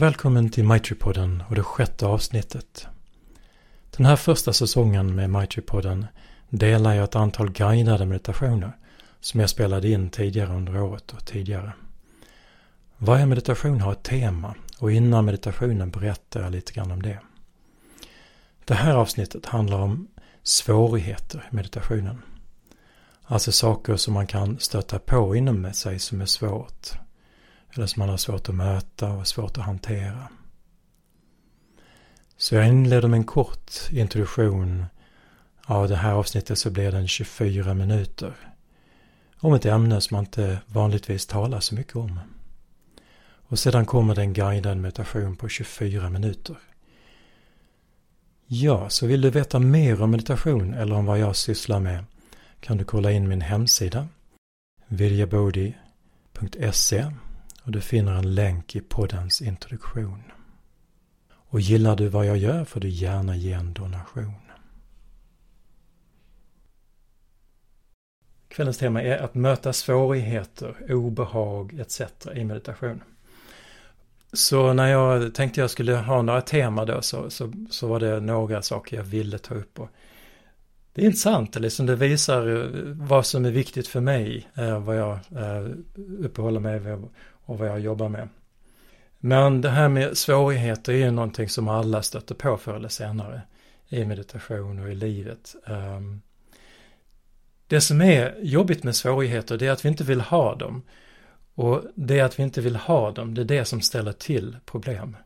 Välkommen till Mitripodden och det sjätte avsnittet. Den här första säsongen med Mitripodden delar jag ett antal guidade meditationer som jag spelade in tidigare under året och tidigare. Varje meditation har ett tema och innan meditationen berättar jag lite grann om det. Det här avsnittet handlar om svårigheter i meditationen. Alltså saker som man kan stöta på inom sig som är svårt. Eller som man har svårt att möta och svårt att hantera. Så jag inleder med en kort introduktion. Av det här avsnittet så blir den 24 minuter. Om ett ämne som man inte vanligtvis talar så mycket om. Och sedan kommer det en guidad meditation på 24 minuter. Ja, så vill du veta mer om meditation eller om vad jag sysslar med kan du kolla in min hemsida viljabodi.se och du finner en länk i poddens introduktion. Och gillar du vad jag gör får du gärna ge en donation. Kvällens tema är att möta svårigheter, obehag etc. i meditation. Så när jag tänkte jag skulle ha några tema då så, så, så var det några saker jag ville ta upp. Och det är intressant, liksom det visar eh, vad som är viktigt för mig, eh, vad jag eh, uppehåller mig vid och vad jag jobbar med. Men det här med svårigheter är ju någonting som alla stöter på förr eller senare i meditation och i livet. Ehm, det som är jobbigt med svårigheter det är att vi inte vill ha dem. Och det att vi inte vill ha dem, det är det som ställer till problem.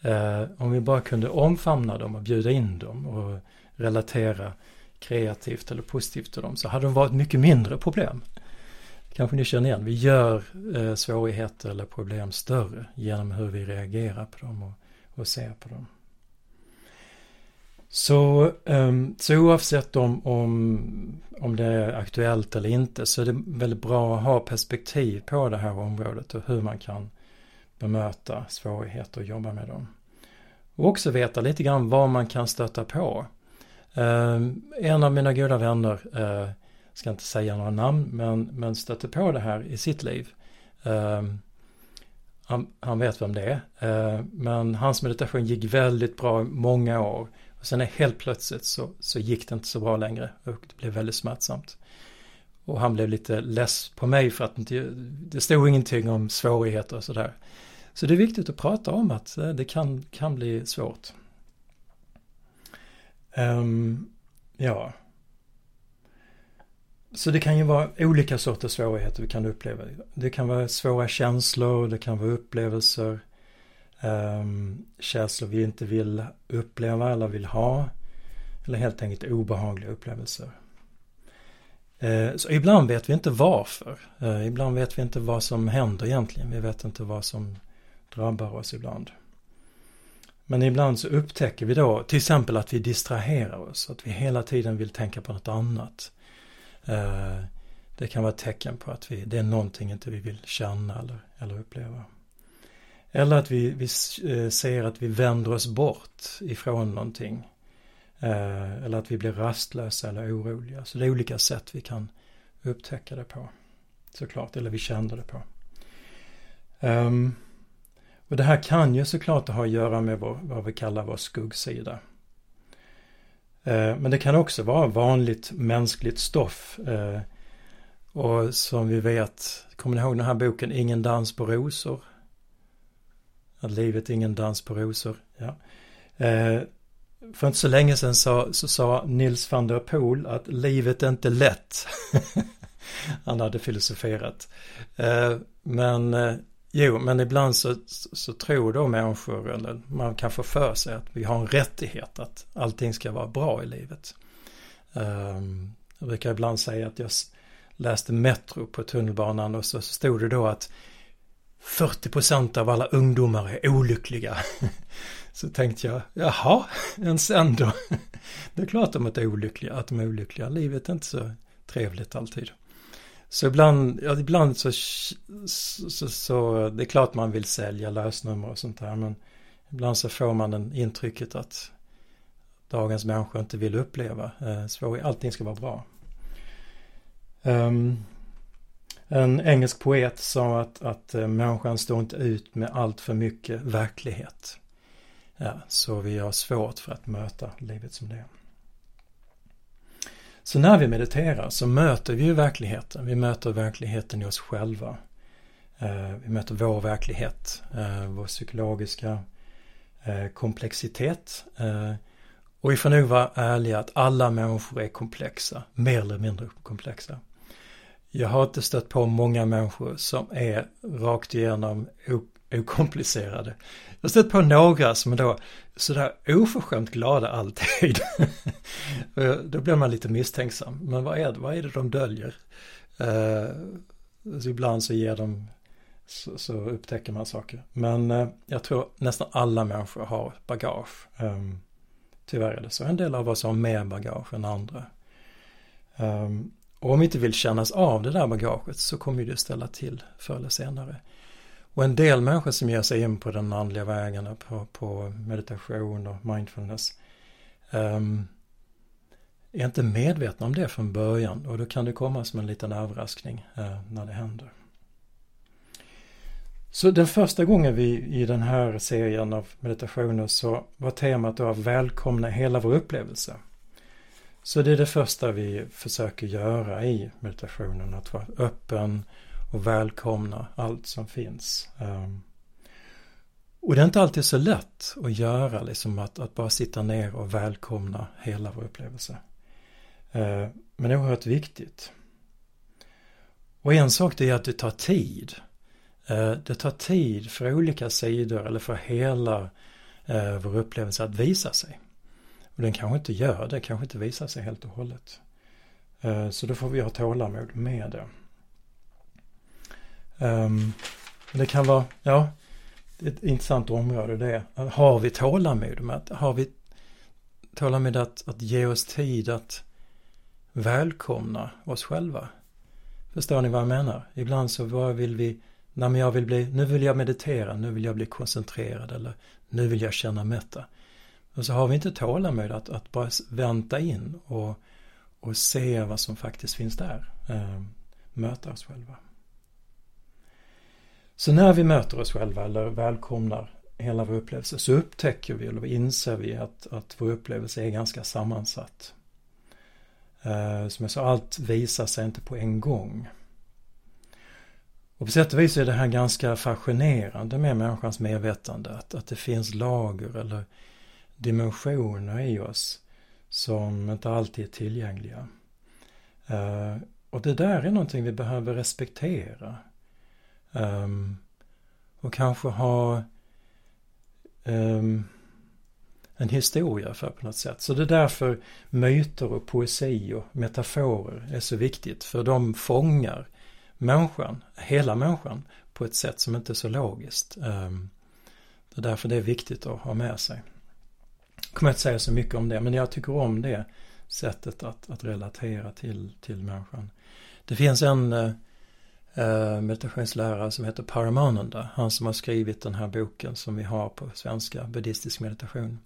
Ehm, om vi bara kunde omfamna dem och bjuda in dem och relatera kreativt eller positivt till dem så hade de varit mycket mindre problem. Kanske ni känner igen, vi gör eh, svårigheter eller problem större genom hur vi reagerar på dem och, och ser på dem. Så, ehm, så oavsett om, om, om det är aktuellt eller inte så är det väldigt bra att ha perspektiv på det här området och hur man kan bemöta svårigheter och jobba med dem. Och också veta lite grann vad man kan stöta på. Ehm, en av mina goda vänner, eh, ska inte säga några namn, men, men stötte på det här i sitt liv. Uh, han, han, vet vem det är. Ehm, men hans meditation gick väldigt bra i många år. Och sen helt plötsligt så, så gick det inte så bra längre och det blev väldigt smärtsamt. Och han blev lite less på mig för att inte, det stod ingenting om svårigheter och sådär. Så det är viktigt att prata om att eh, det kan, kan bli svårt. Um, ja. Så det kan ju vara olika sorters svårigheter vi kan uppleva. Det kan vara svåra känslor, det kan vara upplevelser. Um, känslor vi inte vill uppleva eller vill ha. Eller helt enkelt obehagliga upplevelser. Uh, så ibland vet vi inte varför. Uh, ibland vet vi inte vad som händer egentligen. Vi vet inte vad som drabbar oss ibland. Men ibland så upptäcker vi då till exempel att vi distraherar oss, att vi hela tiden vill tänka på något annat. Eh, det kan vara ett tecken på att vi, det är någonting inte vi vill känna eller, eller uppleva. Eller att vi, vi eh, ser att vi vänder oss bort ifrån någonting. Eh, eller att vi blir rastlösa eller oroliga. Så det är olika sätt vi kan upptäcka det på. Såklart, eller vi känner det på. Um, och det här kan ju såklart ha att göra med vår, vad vi kallar vår skuggsida. Eh, men det kan också vara vanligt mänskligt stoff. Eh, och som vi vet, kommer ni ihåg den här boken Ingen dans på rosor? Att livet är ingen dans på rosor. Ja. Eh, för inte så länge sedan så, så sa Nils van der Poel att livet är inte lätt. Han hade filosoferat. Men Jo, men ibland så, så tror då människor, eller man kan få för sig att vi har en rättighet att allting ska vara bra i livet. Um, jag brukar ibland säga att jag läste Metro på tunnelbanan och så stod det då att 40% av alla ungdomar är olyckliga. Så tänkte jag, jaha, ens ändå. Det är klart att de är olyckliga, att de är olyckliga. Livet är inte så trevligt alltid. Så ibland, ja, ibland så, så, så, så, det är klart man vill sälja lösnummer och sånt där. Men ibland så får man den intrycket att dagens människor inte vill uppleva eh. Allting ska vara bra. Um, En engelsk poet sa att, att eh, människan står inte ut med allt för mycket verklighet. Ja, så vi har svårt för att möta livet som det är. Så när vi mediterar så möter vi ju verkligheten. Vi möter verkligheten i oss själva. Eh, vi möter vår verklighet, eh, vår psykologiska eh, komplexitet. Och vi får nog vara ärliga att alla människor är komplexa, mer eller mindre komplexa. Jag har inte stött på många människor som är rakt igenom okomplicerade. Jag har stött på några som är då sådär oförskämt glada alltid. då blir man lite misstänksam. Men vad är det, vad är det de döljer? Eh, så ibland så ger de, så, så upptäcker man saker. Men eh, jag tror nästan alla människor har bagage. Eh, tyvärr är det så. En del av oss har mer bagage än andra. Ehm, och om vi inte vill kännas av det där bagaget så kommer det ställa till förr eller senare. Och en del människor som ger sig in på den andliga vägen, på, på meditation och mindfulness, um, är inte medvetna om det från början och då kan det komma som en liten överraskning uh, när det händer. Så den första gången vi i den här serien av meditationer så var temat då att välkomna hela vår upplevelse. Så det är det första vi försöker göra i meditationen, att vara öppen och välkomna allt som finns. Ehm, och det är inte alltid så lätt att göra, liksom att, att bara sitta ner och välkomna hela vår upplevelse. Ehm, men det är oerhört viktigt. Och en sak det är att det tar tid. Ehm, det tar tid för olika sidor eller för hela eh, vår upplevelse att visa sig. Och den kanske inte gör det, kanske inte visar sig helt och hållet. Så då får vi ha tålamod med det. Um, det kan vara, ja, ett intressant område det. är, Har vi tålamod med att, har vi tålamod att, att ge oss tid att välkomna oss själva? Förstår ni vad jag menar? Ibland så vad vill vi, när jag vill bli, nu vill jag meditera, nu vill jag bli koncentrerad eller nu vill jag känna mätta. Och så har vi inte tålamod att, att bara vänta in och, och se vad som faktiskt finns där. Eh, möta oss själva. Så när vi möter oss själva eller välkomnar hela vår upplevelse så upptäcker vi eller inser vi att, att vår upplevelse är ganska sammansatt. Eh, som jag sa, allt visar sig inte på en gång. Och på sätt och vis är det här ganska fascinerande med människans medvetande. Att, att det finns lager eller dimensioner i oss som inte alltid är tillgängliga. Eh, och det där är någonting vi behöver respektera. Um, och kanske ha um, en historia för på något sätt. Så det är därför myter och poesi och metaforer är så viktigt. För de fångar människan, hela människan, på ett sätt som inte är så logiskt. Um, det är därför det är viktigt att ha med sig Jag kommer inte säga så mycket om det, men jag tycker om det sättet att, att relatera till, till människan. Det finns en eh, eh, meditationslärare som heter Paramananda, han som har skrivit den här boken som vi har på svenska, buddhistisk meditation.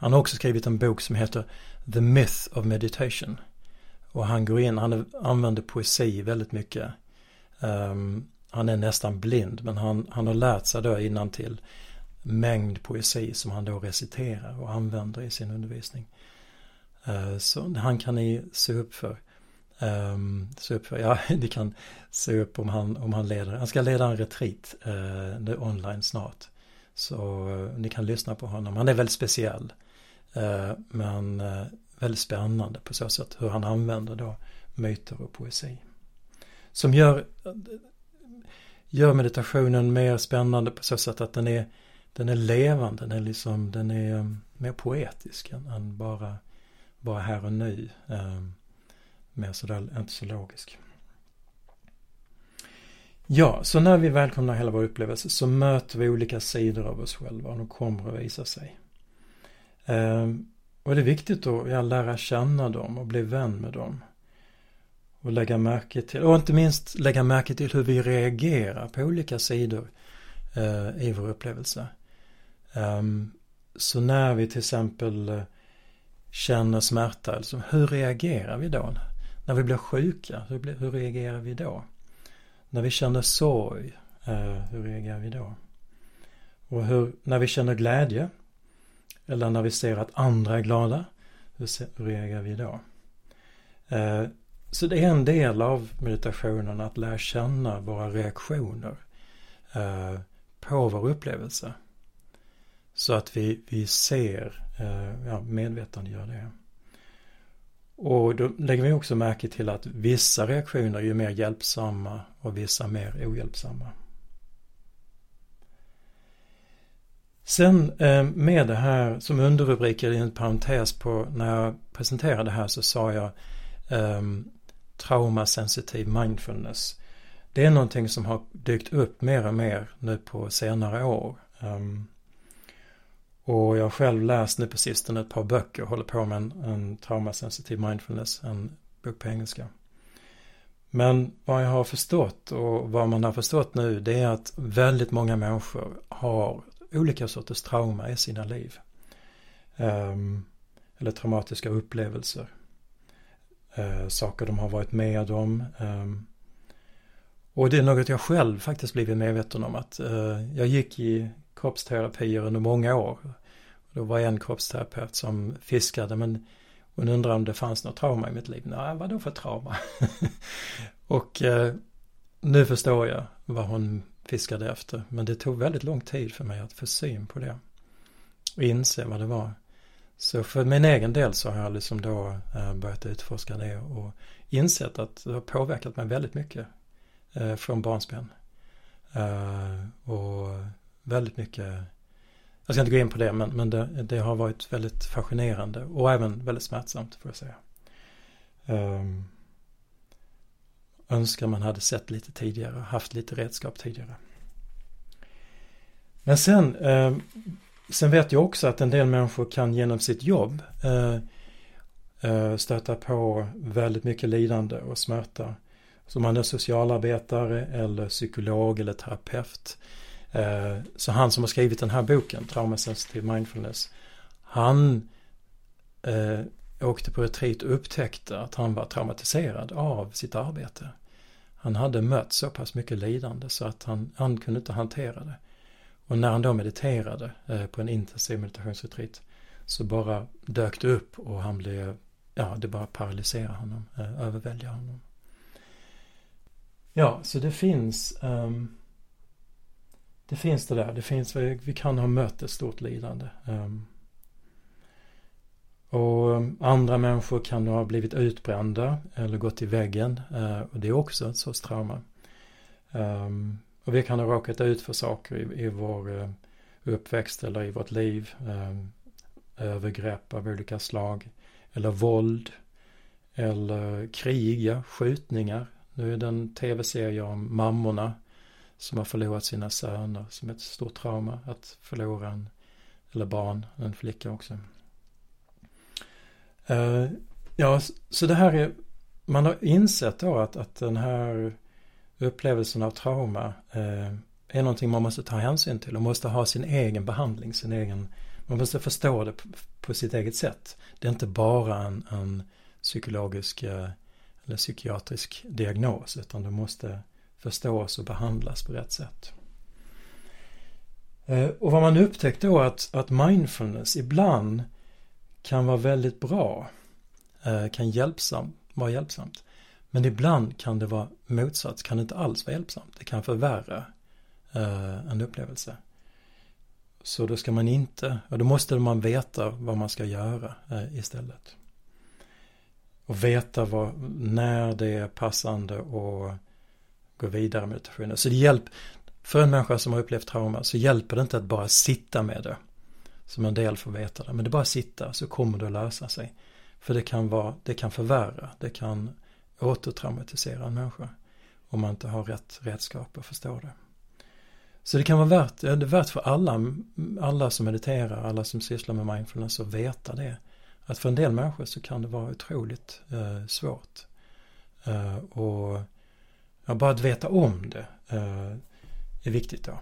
Han har också skrivit en bok som heter The Myth of Meditation. Och han går in, han använder poesi väldigt mycket. Um, han är nästan blind men han, han har lärt sig då innan till mängd poesi som han då reciterar och använder i sin undervisning. Uh, så han kan ni se upp för. Um, se upp ja, ni kan se upp om han, om han leder, han ska leda en retreat uh, online snart. Så uh, ni kan lyssna på honom, han är väldigt speciell. Uh, men uh, väldigt spännande på så sätt hur han använder då myter och poesi. Som gör, gör meditationen mer spännande på så sätt att den är den är levande, den är liksom, den är um, mer poetisk än, än bara, bara här och nu. Um, mer sådär, inte så logisk. Ja, så när vi välkomnar hela vår upplevelse så möter vi olika sidor av oss själva och de kommer att visa sig. Ehm, och det är viktigt att ja, lära känna dem och bli vän med dem. Och lägga märke till, och inte minst lägga märke till hur vi reagerar på olika sidor eh, i vår upplevelse. Um, så när vi till exempel eh, känner smärta, alltså, hur reagerar vi då? När vi blir sjuka, hur, hur reagerar vi då? när vi känner sorg, eh, hur reagerar vi då? Och hur, när vi känner glädje, eller när vi ser att andra är glada, hur reagerar vi då? Eh, så det är en del av meditationen att lära känna våra reaktioner eh, på vår upplevelse. Så att vi, vi ser, eh, ja, medvetandegör det. Och då lägger vi också märke till att vissa reaktioner är ju mer hjälpsamma och vissa mer ohjälpsamma. Sen eh, med det här som underrubriker i en parentes på när jag presenterade det här så sa jag um, traumasensitiv mindfulness. Det är någonting som har dykt upp mer och mer nu på senare år. Um, och jag har själv läst nu på sistone ett par böcker och håller på med en, en traumasensitiv mindfulness, en bok på engelska. Men vad jag har förstått och vad man har förstått nu det är att väldigt många människor har olika sorters trauma i sina liv. Um, eller traumatiska upplevelser. Uh, saker de har varit med om. Um, och det är något jag själv faktiskt blivit medveten om att uh, jag gick i kroppsterapier under många år. Då var en kroppsterapeut som fiskade men hon undrade om det fanns något trauma i mitt liv. Nej, vad då för trauma? och eh, nu förstår jag vad hon fiskade efter. Men det tog väldigt lång tid för mig att få syn på det. Och inse vad det var. Så för min egen del så har jag liksom då eh, börjat utforska det och insett att det har påverkat mig väldigt mycket eh, från barnsben. Eh, och väldigt mycket, jag ska inte gå in på det men, men det, det har varit väldigt fascinerande och även väldigt smärtsamt får jag säga. Um, önskar man hade sett lite tidigare, haft lite redskap tidigare. Men sen, eh, sen vet jag också att en del människor kan genom sitt jobb eh, eh stöta på väldigt mycket lidande och smärta. Så man är socialarbetare eller psykolog eller terapeut. Eh, så han som har skrivit den här boken, Trauma Sensitive Mindfulness, han eh, åkte på retreat och upptäckte att han var traumatiserad av sitt arbete. Han hade mött så pass mycket lidande så att han, han kunde inte hantera det. Och när han då mediterade eh, på en intensiv meditationsretreat så bara dök det upp och han blev, ja det bara paralyserade honom, eh, överväldigade honom. Ja, så det finns um, det finns det där, det finns, vi kan ha mött ett stort lidande. Um, och ehm, andra människor kan ha blivit utbrända eller gått i väggen. Uh, och det är också ett sorts trauma. Um, och vi kan ha råkat ut för saker i, i vår uh, uppväxt eller i vårt liv. Um, övergrepp av olika slag. Eller våld. Eller krig, skjutningar. Nu är det en tv-serie om mammorna som har förlorat sina söner som ett stort trauma. Att förlora en, eller barn, en flicka också. Uh, ja, så det här är, man har insett då att, att den här upplevelsen av trauma uh, är någonting man måste ta hänsyn till och måste ha sin egen behandling, sin egen, man måste förstå det på, på sitt eget sätt. Det är inte bara en, en psykologisk uh, eller psykiatrisk diagnos utan du måste förstås och behandlas på rätt sätt. Eh, och vad man upptäckte då att, att mindfulness ibland kan vara väldigt bra, eh, kan hjälpsam, vara hjälpsamt. Men ibland kan det vara motsats, kan det inte alls vara hjälpsamt. Det kan förvärra eh, en upplevelse. Så då ska man inte, och då måste man veta vad man ska göra istället. Och veta vad, när det är passande och gå vidare med meditationen. Så det hjälper, för en människa som har upplevt trauma så hjälper det inte att bara sitta med det som en del får veta det. Men det är bara att sitta så kommer det att lösa sig. För det kan vara, det kan förvärra, det kan återtraumatisera en människa. Om man inte har rätt redskap att förstå det. Så det kan vara värt, det är värt för alla, alla som mediterar, alla som sysslar med mindfulness att veta det. Att för en del människor så kan det vara otroligt eh, svårt. Eh, och ja, bara att veta om det eh, är viktigt då.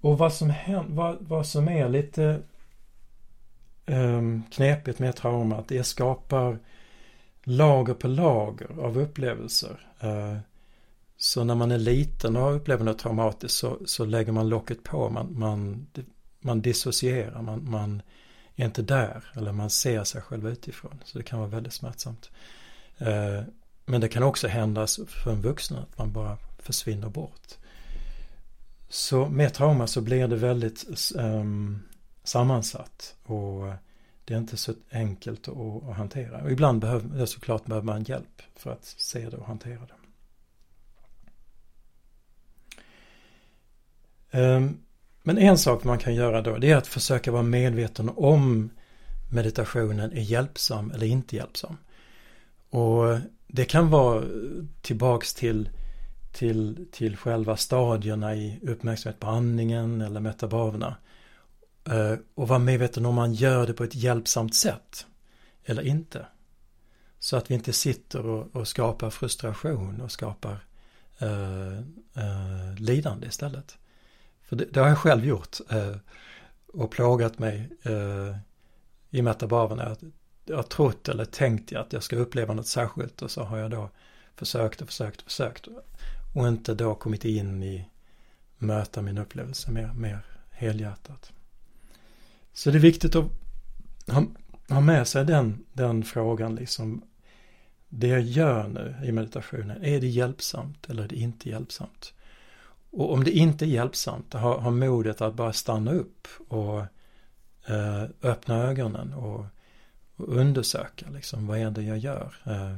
Och vad som, händer, vad, vad som är lite um, knepigt med traumat, att det skapar lager på lager av upplevelser. Eh, så när man är liten och upplever något traumatiskt så, så lägger man locket på. Man, man, man dissocierar, man, man är inte där. Eller man ser sig själv utifrån. Så det kan vara väldigt smärtsamt. Eh, men det kan också hända för en vuxen att man bara försvinner bort. Så med trauma så blir det väldigt um, sammansatt. Och det är inte så enkelt att, att hantera. Och ibland behöver det såklart behöver man hjälp för att se det och hantera det. Um, men en sak man kan göra då det är att försöka vara medveten om meditationen är hjälpsam eller inte hjälpsam. Och det kan vara tillbaks till, till, till själva stadierna i uppmärksamhet på andningen eller metabaverna. Eh, och vara medveten om man gör det på ett hjälpsamt sätt eller inte. Så att vi inte sitter och, och skapar frustration och skapar uh, uh, lidande istället. För det, det, har jag själv gjort uh, och plågat mig i metabaverna. Jag har trott eller tänkt att jag ska uppleva något särskilt och så har jag då försökt och försökt och försökt och inte då kommit in i möta min upplevelse mer, mer helhjärtat. Så det är viktigt att ha, ha med sig den, den frågan liksom. Det jag gör nu i meditationen, är det hjälpsamt eller är det inte hjälpsamt? Och om det inte är hjälpsamt, ha, ha modet att bara stanna upp och eh, öppna ögonen och, och, undersöka liksom, vad är det jag gör? Eh,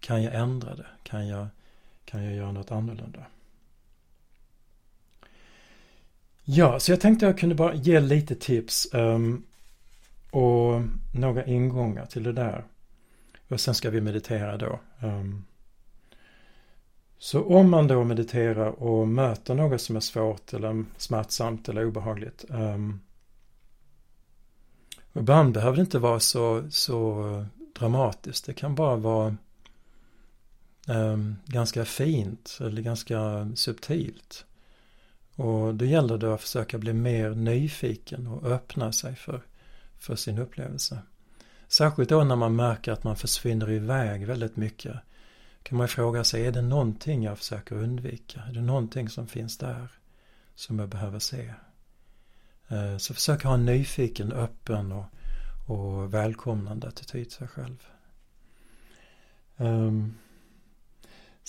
kan jag ändra det? Kan jag, kan jag göra något annorlunda? Ja, så jag tänkte jag kunde bara ge lite tips um, och några ingångar till det där. Och sen ska vi meditera då. Um, så om man då mediterar och möter något som är svårt eller smärtsamt eller obehagligt. Um, ibland behöver det inte vara så, så dramatiskt. Det kan bara vara um, ganska fint eller ganska subtilt. Och då gäller det att försöka bli mer nyfiken och öppna sig för, för sin upplevelse. Särskilt då när man märker att man försvinner iväg väldigt mycket. Kan man fråga sig, är det någonting jag försöker undvika? Är det någonting som finns där som jag behöver se? Eh, så försök ha en nyfiken, öppen och, och välkomnande attityd till sig själv. Um,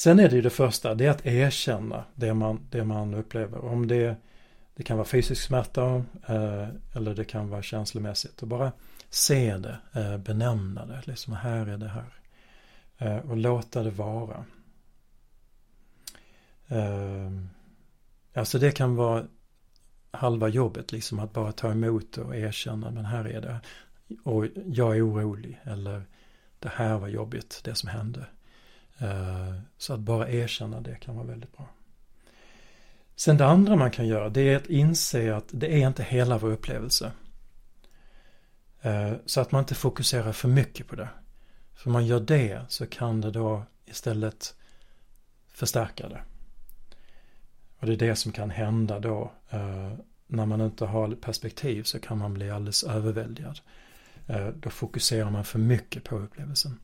Sen är det ju det första, det är att erkänna det man, det man upplever. Om det, det kan vara fysisk smärta eh, eller det kan vara känslomässigt. Och bara se det, eh, benämna det, liksom här är det här. Eh, och låta det vara. Ehm, alltså det kan vara halva jobbet, liksom att bara ta emot och erkänna, men här är det. Och jag är orolig, eller det här var jobbigt, det som hände. Eh, så att bara erkänna det kan vara väldigt bra. Sen det andra man kan göra det är att inse att det är inte hela vår upplevelse. Eh, så att man inte fokuserar för mycket på det. För om man gör det så kan det då istället förstärka det. Och det är det som kan hända då. Eh, när man inte har perspektiv så kan man bli alldeles överväldigad. Eh, då fokuserar man för mycket på upplevelsen.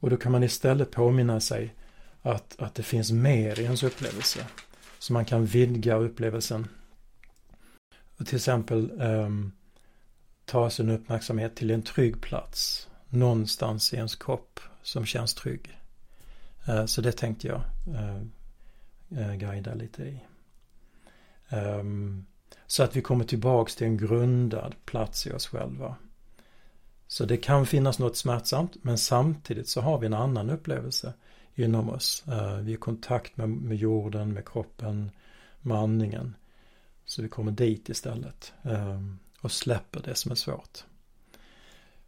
Och då kan man istället påminna sig att, att det finns mer i ens upplevelse. Så man kan vidga upplevelsen. Och till exempel eh, ta sin uppmärksamhet till en trygg plats. Någonstans i ens kropp som känns trygg. Eh, så det tänkte jag eh, Eh, guida lite i. Ehm, så att vi kommer tillbaks till en grundad plats i oss själva. Så det kan finnas något smärtsamt men samtidigt så har vi en annan upplevelse inom oss. Eh, vi är i kontakt med, med jorden, med kroppen, med andningen. Så vi kommer dit istället ehm, och släpper det som är svårt.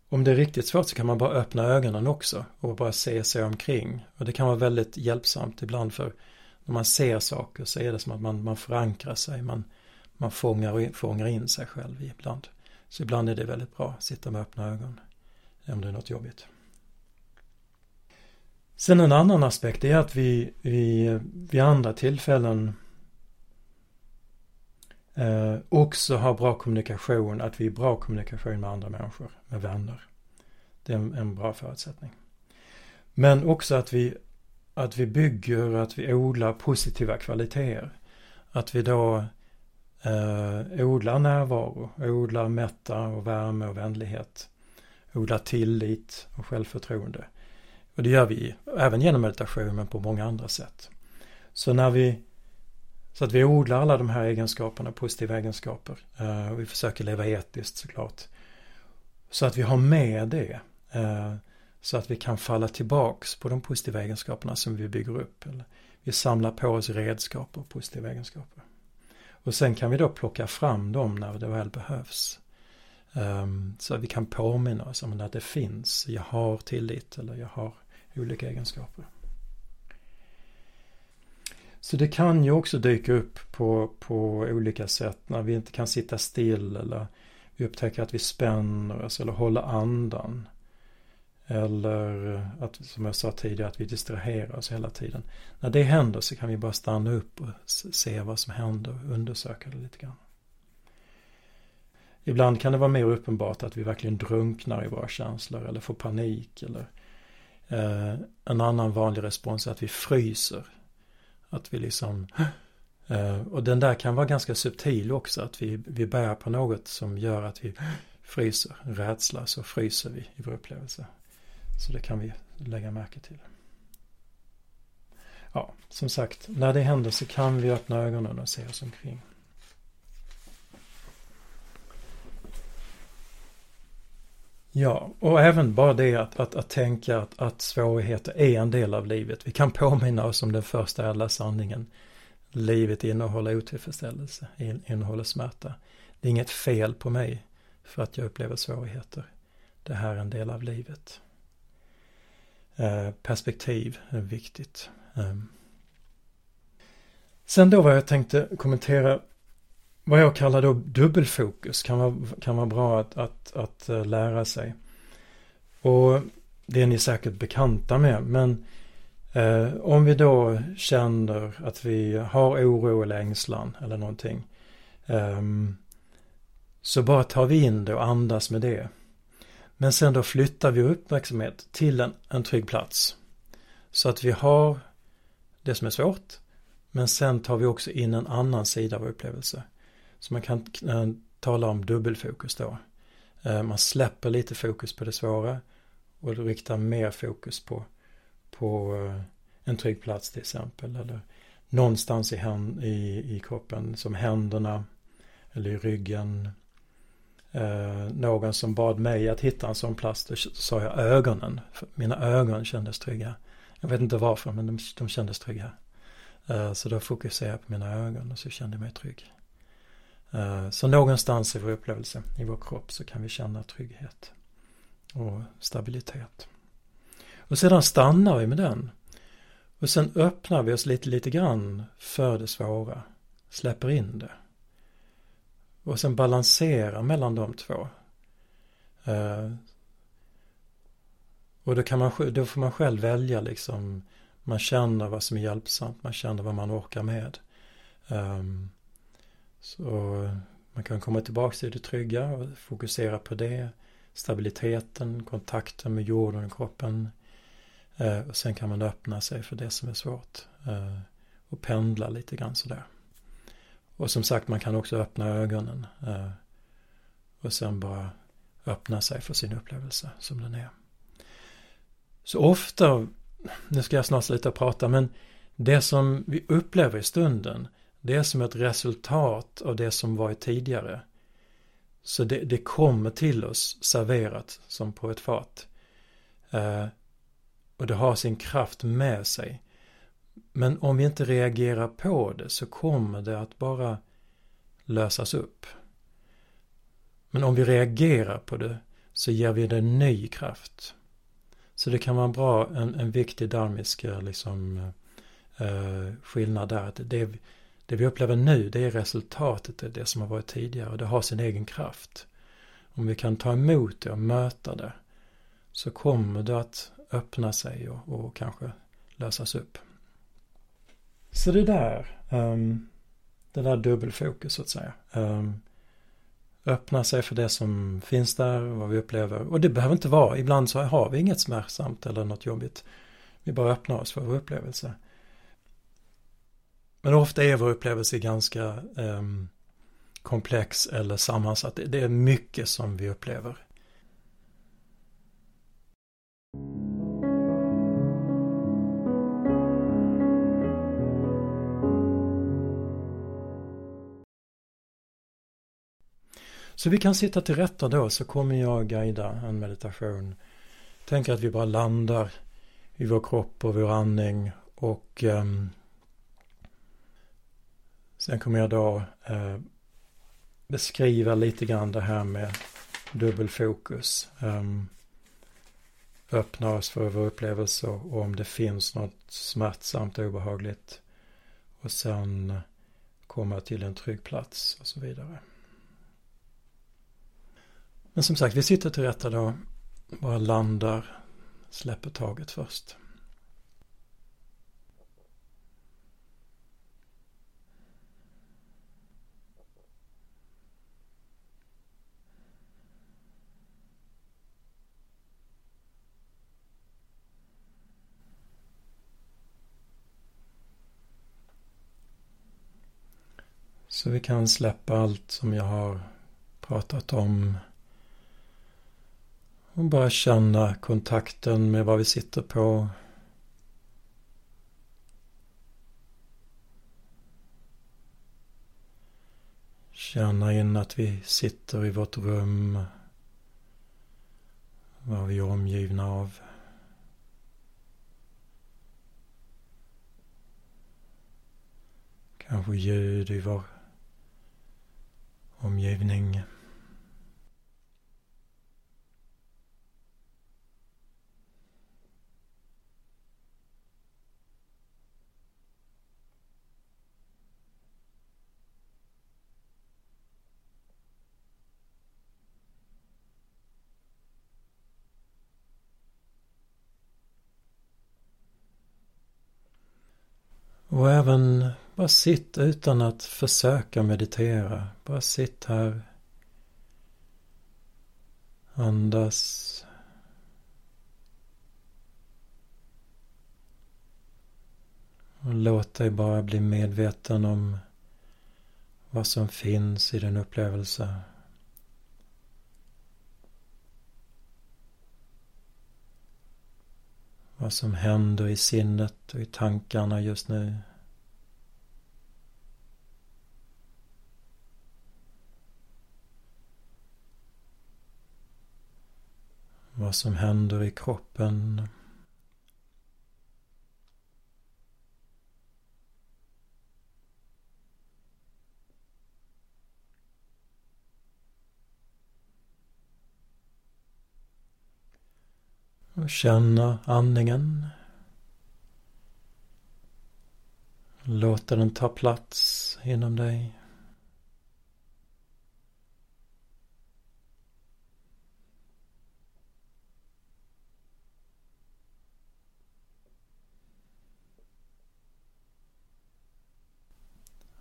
Om det är riktigt svårt så kan man bara öppna ögonen också och bara se sig omkring. Och det kan vara väldigt hjälpsamt ibland för när man ser saker så är det som att man, man förankrar sig, man, man fångar, fångar in sig själv ibland. Så ibland är det väldigt bra att sitta med öppna ögon om det är något jobbigt. Sen en annan aspekt är att vi, vi vid andra tillfällen eh, också har bra kommunikation, att vi är bra kommunikation med andra människor, med vänner. Det är en, en bra förutsättning. Men också att vi, att vi bygger, att vi odlar positiva kvaliteter. Att vi då eh, odlar närvaro, odlar mätta och värme och vänlighet. Odlar tillit och självförtroende. Och det gör vi även genom meditation men på många andra sätt. Så när vi så att vi odlar alla de här egenskaperna, positiva egenskaper. Eh, och vi försöker leva etiskt såklart. Så att vi har med det. Eh, så att vi kan falla tillbaks på de positiva egenskaperna som vi bygger upp. Eller vi samlar på oss redskap och positiva egenskaper. Och sen kan vi då plocka fram dem när det väl behövs. Um, så att vi kan påminna oss om att det finns, jag har tillit eller jag har olika egenskaper. Så det kan ju också dyka upp på, på olika sätt när vi inte kan sitta still eller vi upptäcker att vi spänner oss eller håller andan. Eller eh, att, som jag sa tidigare, att vi distraherar oss hela tiden. När det händer så kan vi bara stanna upp och se vad som händer och undersöka det lite grann. Ibland kan det vara mer uppenbart att vi verkligen drunknar i våra känslor eller får panik. Eller, eh, en annan vanlig respons är att vi fryser. Att vi liksom eh, och den där kan vara ganska subtil också. Att vi, vi bär på något som gör att vi fryser. Rädsla så fryser vi i vår upplevelse. Så det kan vi lägga märke till. Ja, som sagt, när det händer så kan vi öppna ögonen och se oss omkring. Ja, och även bara det att, att, att tänka att, att svårigheter är en del av livet. Vi kan påminna oss om den första ädla sanningen. Livet innehåller otillfredsställelse, innehåller smärta. Det är inget fel på mig för att jag upplever svårigheter. Det här är en del av livet. Eh, perspektiv är viktigt. Ehm. Sen då vad jag tänkte kommentera vad jag kallar då dubbelfokus kan vara, kan vara bra att, att, att eh, lära sig. Och det är ni säkert bekanta med. Men eh, om vi då känner att vi har oro eller ängslan eller någonting. Eh, så bara tar vi in det och andas med det. Men sen då flyttar vi uppmärksamhet till en, en trygg plats. Så att vi har det som är svårt. Men sen tar vi också in en annan sida av upplevelse. Så man kan äh, tala om dubbelfokus då. Äh, man släpper lite fokus på det svåra och riktar mer fokus på, på äh, en trygg plats till exempel. Eller någonstans i, i, i kroppen som händerna eller i ryggen. Eh, någon som bad mig att hitta en sån plats, då sa jag ögonen. Mina ögon kändes trygga. Jag vet inte varför, men de, de kändes trygga. Eh, så då fokuserade jag på mina ögon och så kände jag mig trygg. Eh, så någonstans i vår upplevelse, i vår kropp, så kan vi känna trygghet och stabilitet. Och sedan stannar vi med den. Och sen öppnar vi oss lite, lite grann för det svåra. Släpper in det. Och sen balansera mellan de två. Eh, och då, kan man, då får man själv välja liksom. Man känner vad som är hjälpsamt, man känner vad man orkar med. Um, så man kan komma tillbaka till det trygga och fokusera på det. Stabiliteten, kontakten med jorden och kroppen. Eh, och sen kan man öppna sig för det som är svårt. Eh, och pendla lite grann sådär. Och som sagt, man kan också öppna ögonen. Eh, och sen bara öppna sig för sin upplevelse som den är. Så ofta, nu ska jag snart sluta prata, men det som vi upplever i stunden det är som ett resultat av det som varit tidigare. Så det, det kommer till oss serverat som på ett fat. Eh, och det har sin kraft med sig. Men om vi inte reagerar på det så kommer det att bara lösas upp. Men om vi reagerar på det så ger vi det ny kraft. Så det kan vara bra, en, en viktig dharmisk eh, liksom, eh, skillnad där. Att det, det vi upplever nu det är resultatet av det som har varit tidigare och det har sin egen kraft. Om vi kan ta emot det och möta det så kommer det att öppna sig och, och kanske lösas upp. Så det där, um, det där dubbelfokus så att säga. Um, öppna sig för det som finns där, vad vi upplever. Och det behöver inte vara, ibland så har vi inget smärtsamt eller något jobbigt. Vi bara öppnar oss för vår upplevelse. Men ofta är vår upplevelse ganska um, komplex eller sammansatt. Det är mycket som vi upplever. Så vi kan sitta till rätta då så kommer jag guida en meditation. Tänk att vi bara landar i vår kropp och vår andning och eh, sen kommer jag då eh, beskriva lite grann det här med dubbelfokus. Eh, öppna oss för vår upplevelse och om det finns något smärtsamt och obehagligt. Och sen komma till en trygg plats och så vidare. Men som sagt, vi sitter till rätta då. Bara landar, släpper taget först. Så vi kan släppa allt som jag har pratat om. Och bara känna kontakten med vad vi sitter på. Känna in att vi sitter i vårt rum. Vad vi är omgivna av. Kanske ljud i vår omgivning. Och även bara sitt utan att försöka meditera. Bara sitt här. Andas. Och låt dig bara bli medveten om vad som finns i din upplevelse. Vad som händer i sinnet och i tankarna just nu. vad som händer i kroppen. Och känna andningen. Låta den ta plats inom dig.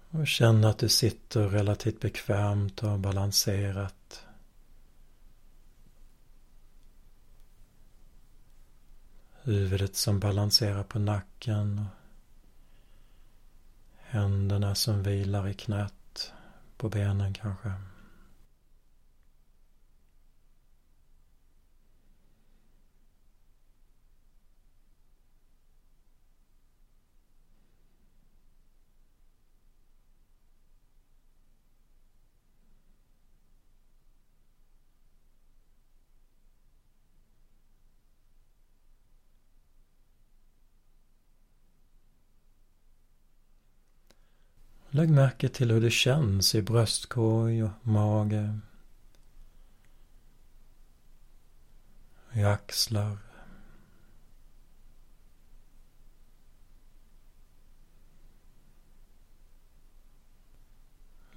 Och känn att du sitter relativt bekvämt och balanserat. Huvudet som balanserar på nacken. Och händerna som vilar i knät på benen kanske. Lägg märke till hur det känns i bröstkorg och mage. I axlar.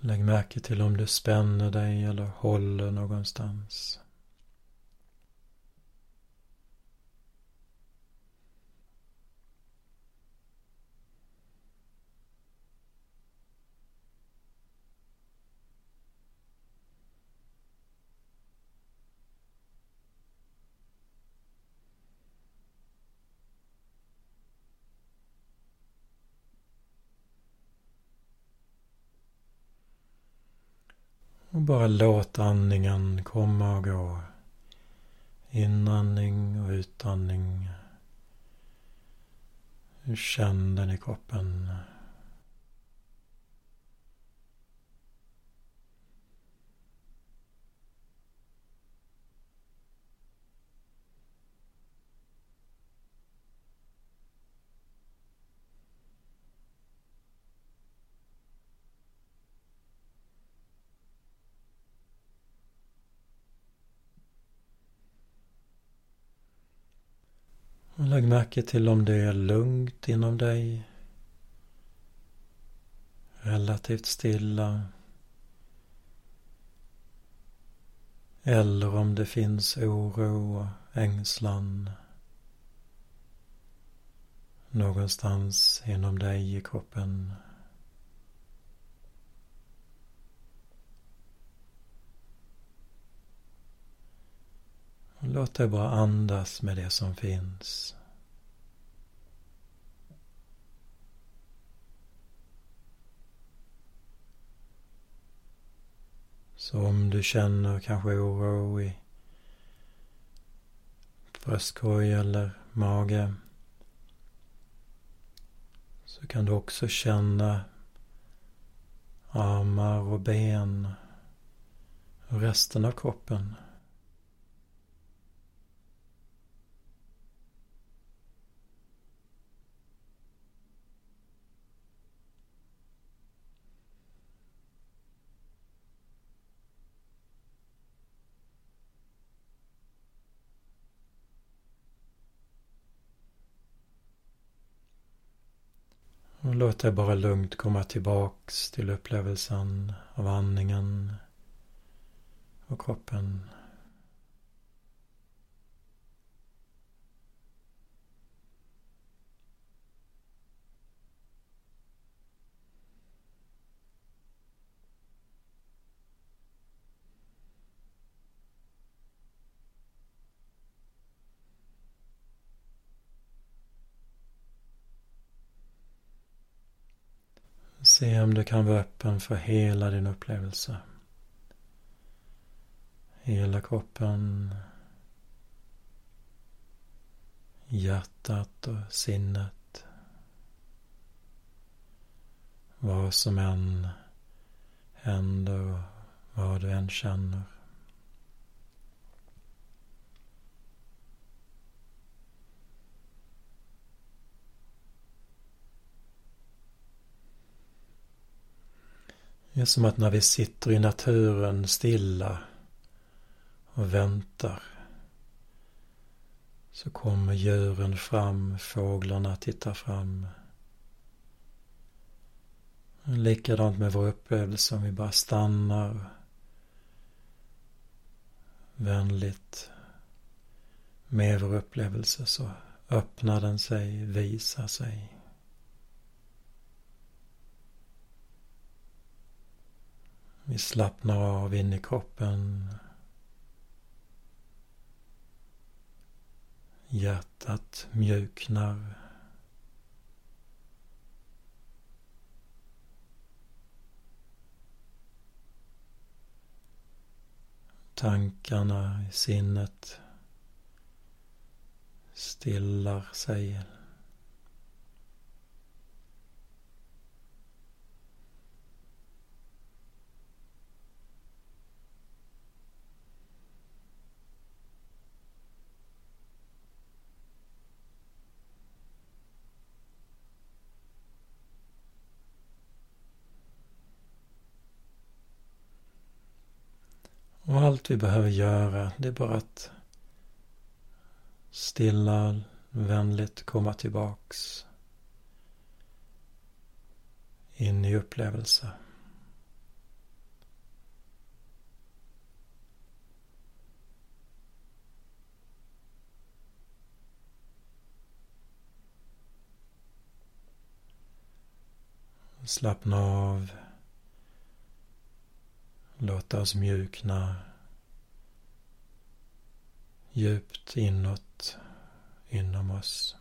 Lägg märke till om du spänner dig eller håller någonstans. Bara låt andningen komma och gå. Inandning och utandning. Känn den i kroppen. Lägg märke till om det är lugnt inom dig. Relativt stilla. Eller om det finns oro och ängslan. Någonstans inom dig i kroppen. Låt dig bara andas med det som finns. Så om du känner kanske oro i bröstkorg eller mage så kan du också känna armar och ben och resten av kroppen. Och låt dig bara lugnt komma tillbaks till upplevelsen av andningen och kroppen. Se om du kan vara öppen för hela din upplevelse. Hela kroppen. Hjärtat och sinnet. Vad som än händer och vad du än känner. Det är som att när vi sitter i naturen stilla och väntar så kommer djuren fram, fåglarna tittar fram. Likadant med vår upplevelse om vi bara stannar vänligt med vår upplevelse så öppnar den sig, visar sig. Vi slappnar av in i kroppen. Hjärtat mjuknar. Tankarna i sinnet stillar sig Och allt vi behöver göra det är bara att stilla, vänligt komma tillbaks in i upplevelse. Slappna av Låta oss mjukna djupt inåt inom oss.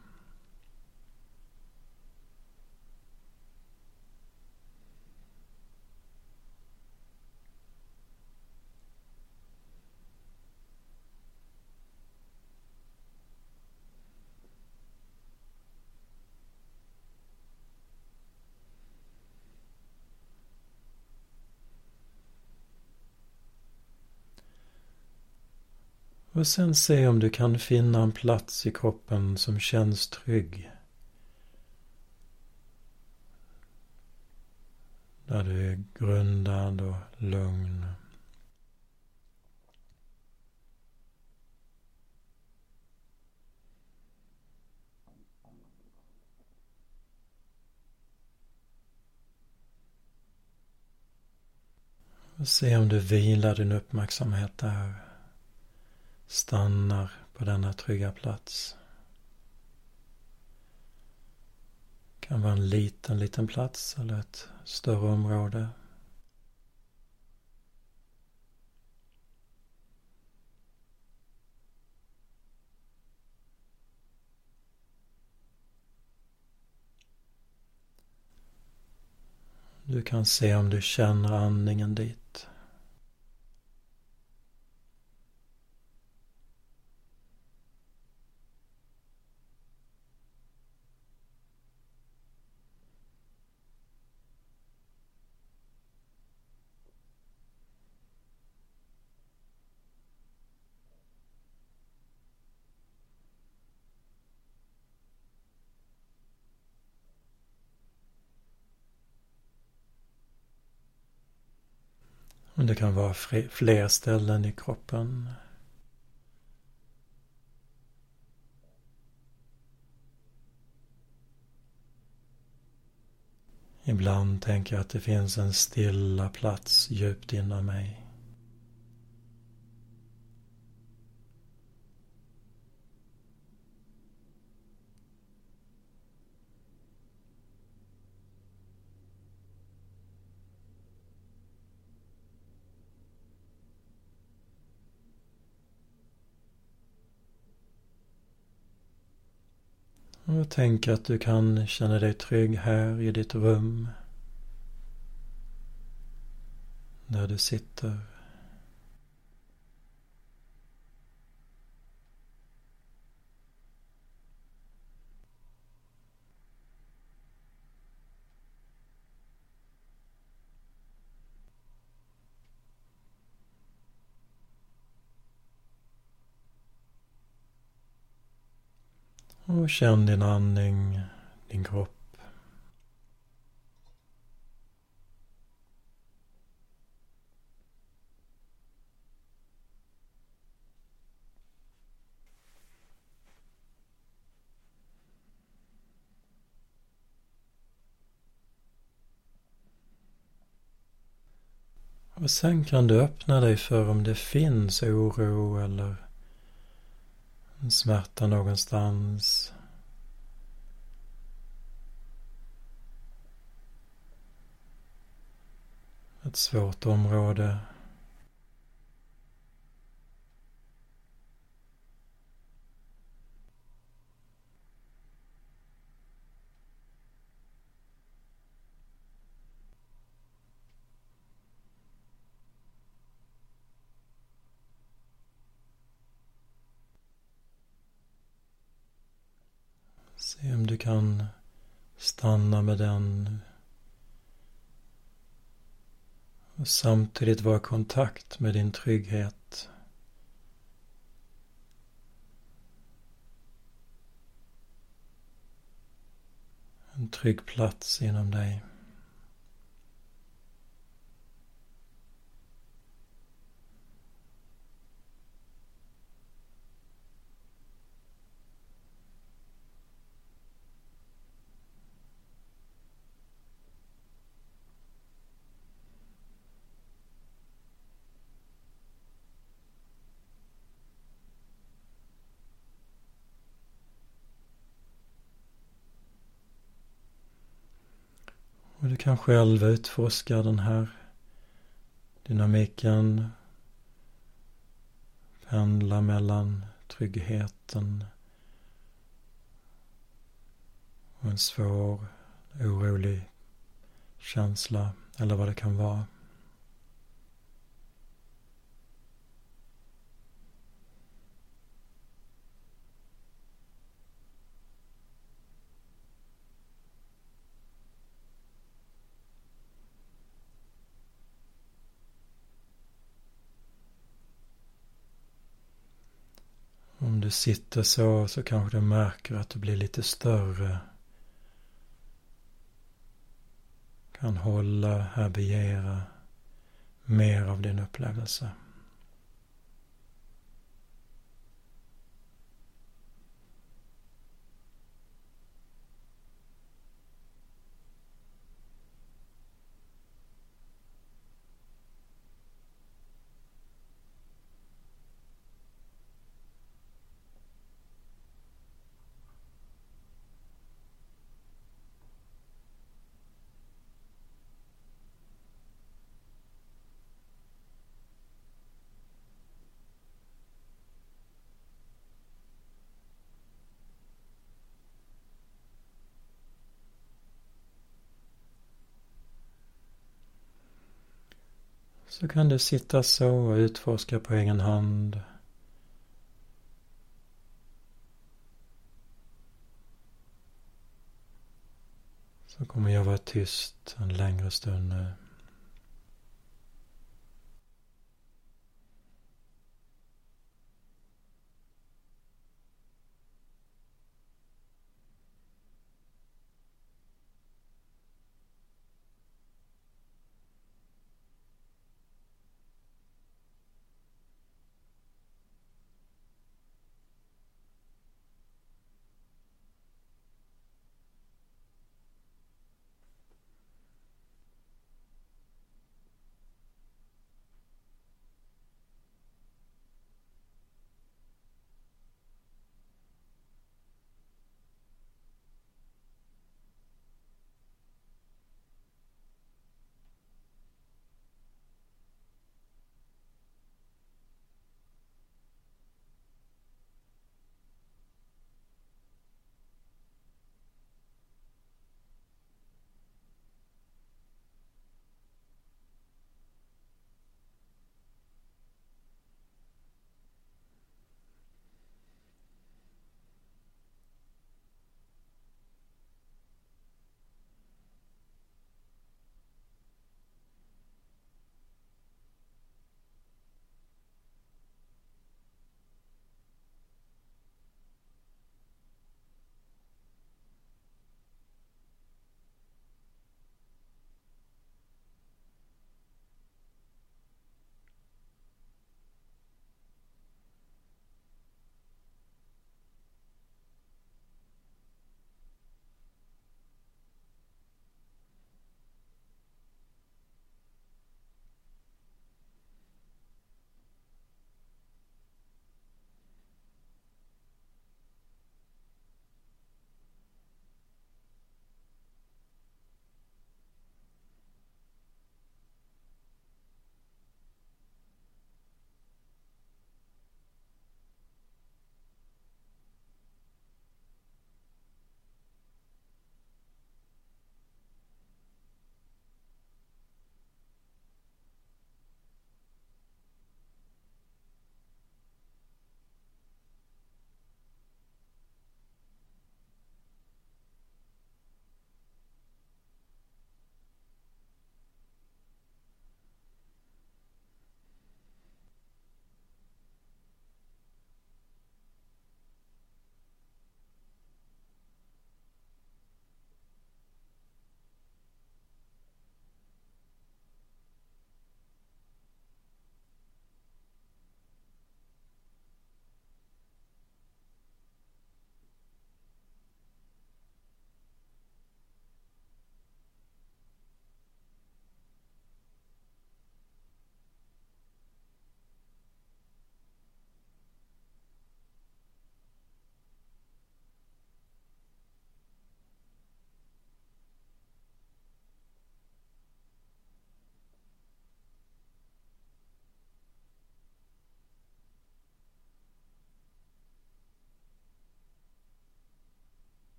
Och sen se om du kan finna en plats i kroppen som känns trygg. Där du är grundad och lugn. Och se om du vilar din uppmärksamhet där. Stannar på denna trygga plats. Det kan vara en liten, liten plats eller ett större område. Du kan se om du känner andningen dit. Det kan vara fler ställen i kroppen. Ibland tänker jag att det finns en stilla plats djupt inom mig. Och tänk att du kan känna dig trygg här i ditt rum. Där du sitter. Och känn din andning, din kropp. Och sen kan du öppna dig för om det finns oro eller en smärta någonstans. Ett svårt område. Se om du kan stanna med den och samtidigt vara i kontakt med din trygghet. En trygg plats inom dig. Kan själv utforska den här dynamiken. Pendla mellan tryggheten och en svår, orolig känsla eller vad det kan vara. Du sitter så så kanske du märker att du blir lite större. Kan hålla, härbärgera mer av din upplevelse. Så kan du sitta så och utforska på egen hand. Så kommer jag vara tyst en längre stund nu.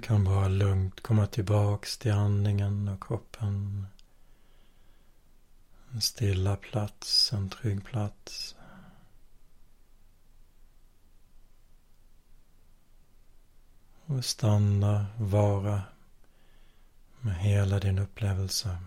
Du kan bara lugnt komma tillbaks till andningen och kroppen. En stilla plats, en trygg plats. Och stanna, vara med hela din upplevelse.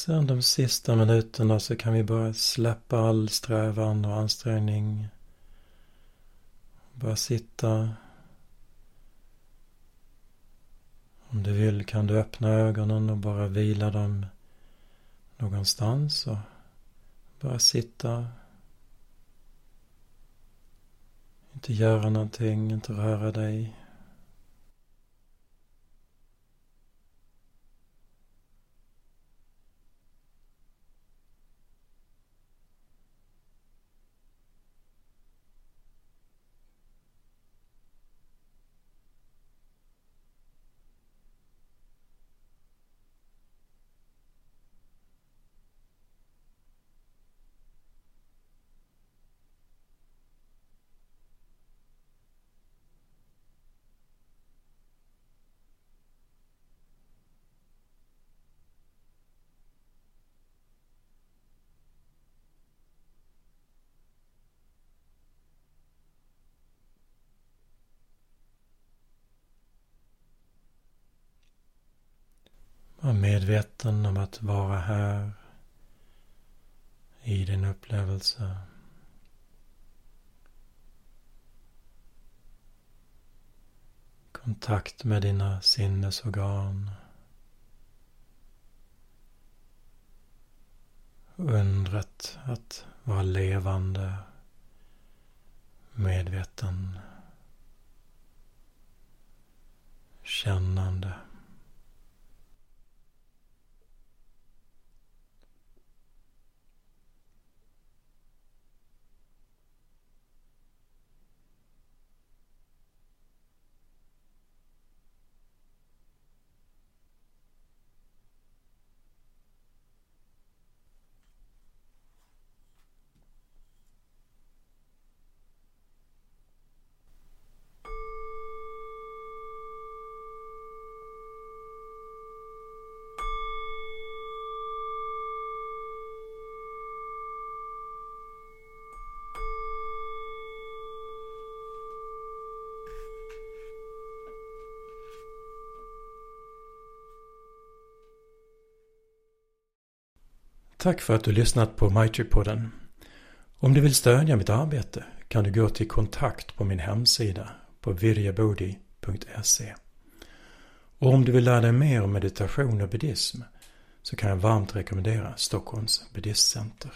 Sen de sista minuterna så kan vi bara släppa all strävan och ansträngning. Bara sitta. Om du vill kan du öppna ögonen och bara vila dem någonstans och bara sitta. Inte göra någonting, inte röra dig. Var medveten om att vara här i din upplevelse. Kontakt med dina sinnesorgan. Undret att vara levande, medveten, kännande. Tack för att du lyssnat på MyTrip-podden. Om du vill stödja mitt arbete kan du gå till kontakt på min hemsida på virjabodi.se. Och om du vill lära dig mer om meditation och buddhism så kan jag varmt rekommendera Stockholms buddhistcenter.